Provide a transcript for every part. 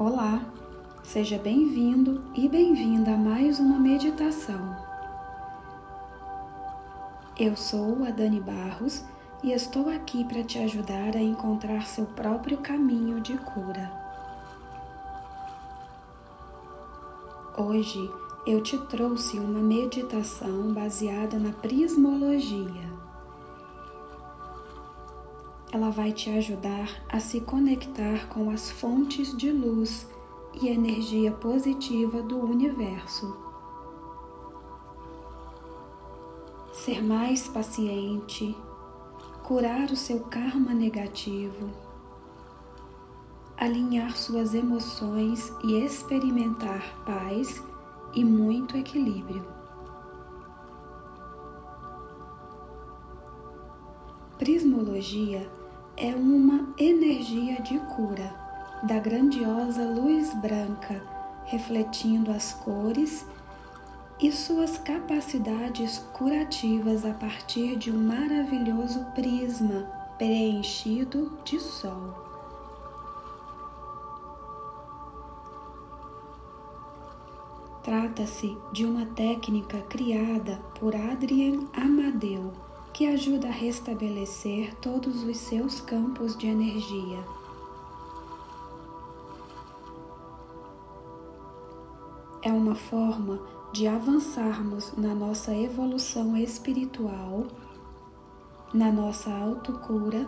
Olá, seja bem-vindo e bem-vinda a mais uma meditação. Eu sou a Dani Barros e estou aqui para te ajudar a encontrar seu próprio caminho de cura. Hoje eu te trouxe uma meditação baseada na prismologia ela vai te ajudar a se conectar com as fontes de luz e energia positiva do universo. Ser mais paciente, curar o seu karma negativo, alinhar suas emoções e experimentar paz e muito equilíbrio. Prismologia é uma energia de cura da grandiosa luz branca, refletindo as cores e suas capacidades curativas a partir de um maravilhoso prisma preenchido de sol. Trata-se de uma técnica criada por Adrien Amadeu que ajuda a restabelecer todos os seus campos de energia. É uma forma de avançarmos na nossa evolução espiritual, na nossa autocura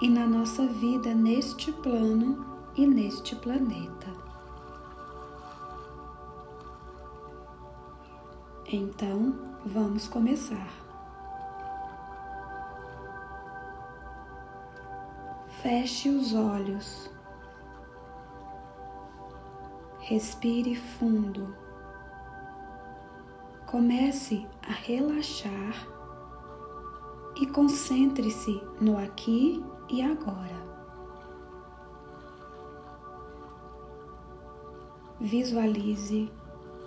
e na nossa vida neste plano e neste planeta. Então, vamos começar. Feche os olhos. Respire fundo. Comece a relaxar e concentre-se no aqui e agora. Visualize,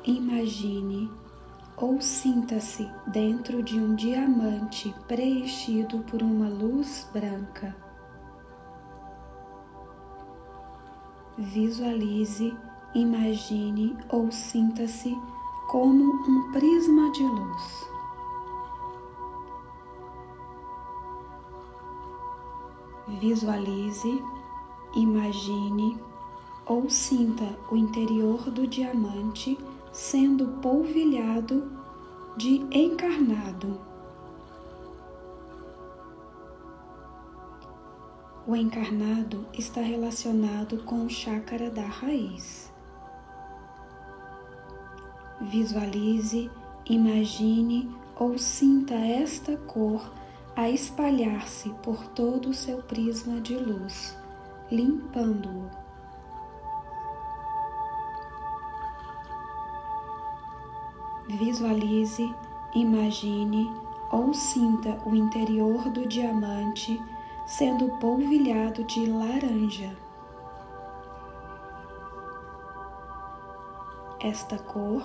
imagine ou sinta-se dentro de um diamante preenchido por uma luz branca. Visualize, imagine ou sinta-se como um prisma de luz. Visualize, imagine ou sinta o interior do diamante sendo polvilhado de encarnado. O encarnado está relacionado com o chácara da raiz. Visualize, imagine ou sinta esta cor a espalhar-se por todo o seu prisma de luz, limpando-o. Visualize, imagine ou sinta o interior do diamante sendo polvilhado de laranja. Esta cor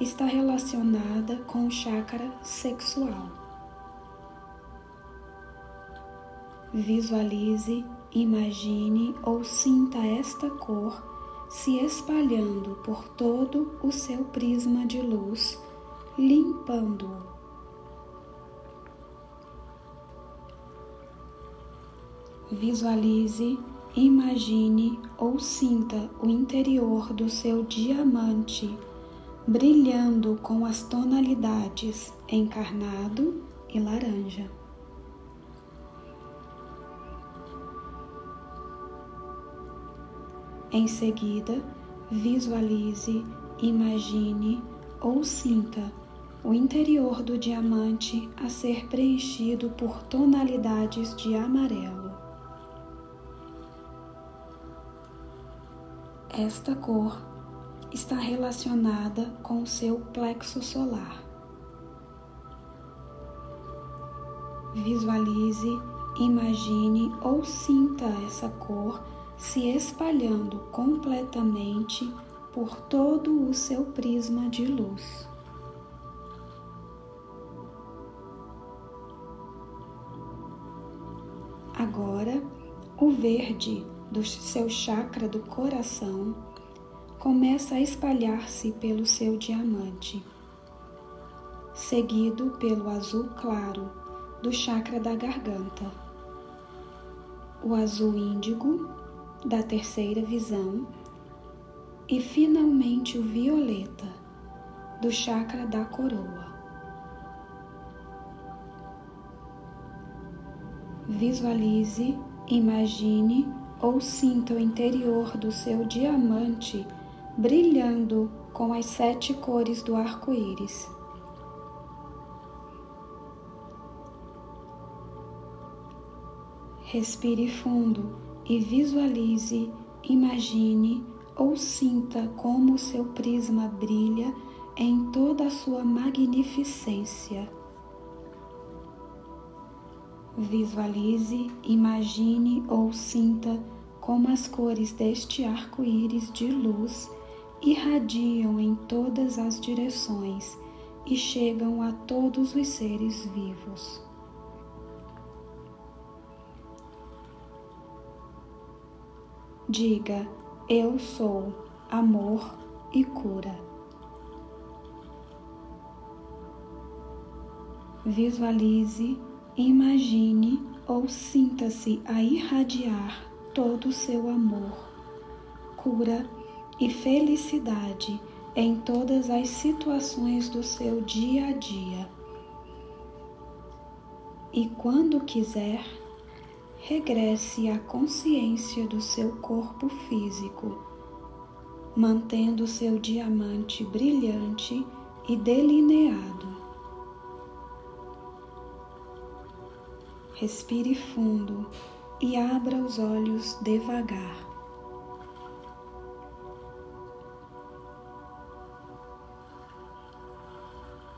está relacionada com o chácara sexual. Visualize, imagine ou sinta esta cor se espalhando por todo o seu prisma de luz, limpando-o. Visualize, imagine ou sinta o interior do seu diamante brilhando com as tonalidades encarnado e laranja. Em seguida, visualize, imagine ou sinta o interior do diamante a ser preenchido por tonalidades de amarelo. Esta cor está relacionada com o seu plexo solar. Visualize, imagine ou sinta essa cor se espalhando completamente por todo o seu prisma de luz. Agora, o verde do seu chakra do coração começa a espalhar-se pelo seu diamante, seguido pelo azul claro do chakra da garganta, o azul índigo da terceira visão e finalmente o violeta do chakra da coroa. Visualize, imagine ou sinta o interior do seu diamante brilhando com as sete cores do arco-íris. Respire fundo e visualize, imagine ou sinta como seu prisma brilha em toda a sua magnificência. Visualize, imagine ou sinta como as cores deste arco-íris de luz irradiam em todas as direções e chegam a todos os seres vivos. Diga: Eu sou amor e cura. Visualize, imagine ou sinta-se a irradiar todo o seu amor, cura e felicidade em todas as situações do seu dia a dia. E quando quiser, regresse à consciência do seu corpo físico, mantendo seu diamante brilhante e delineado. Respire fundo e abra os olhos devagar.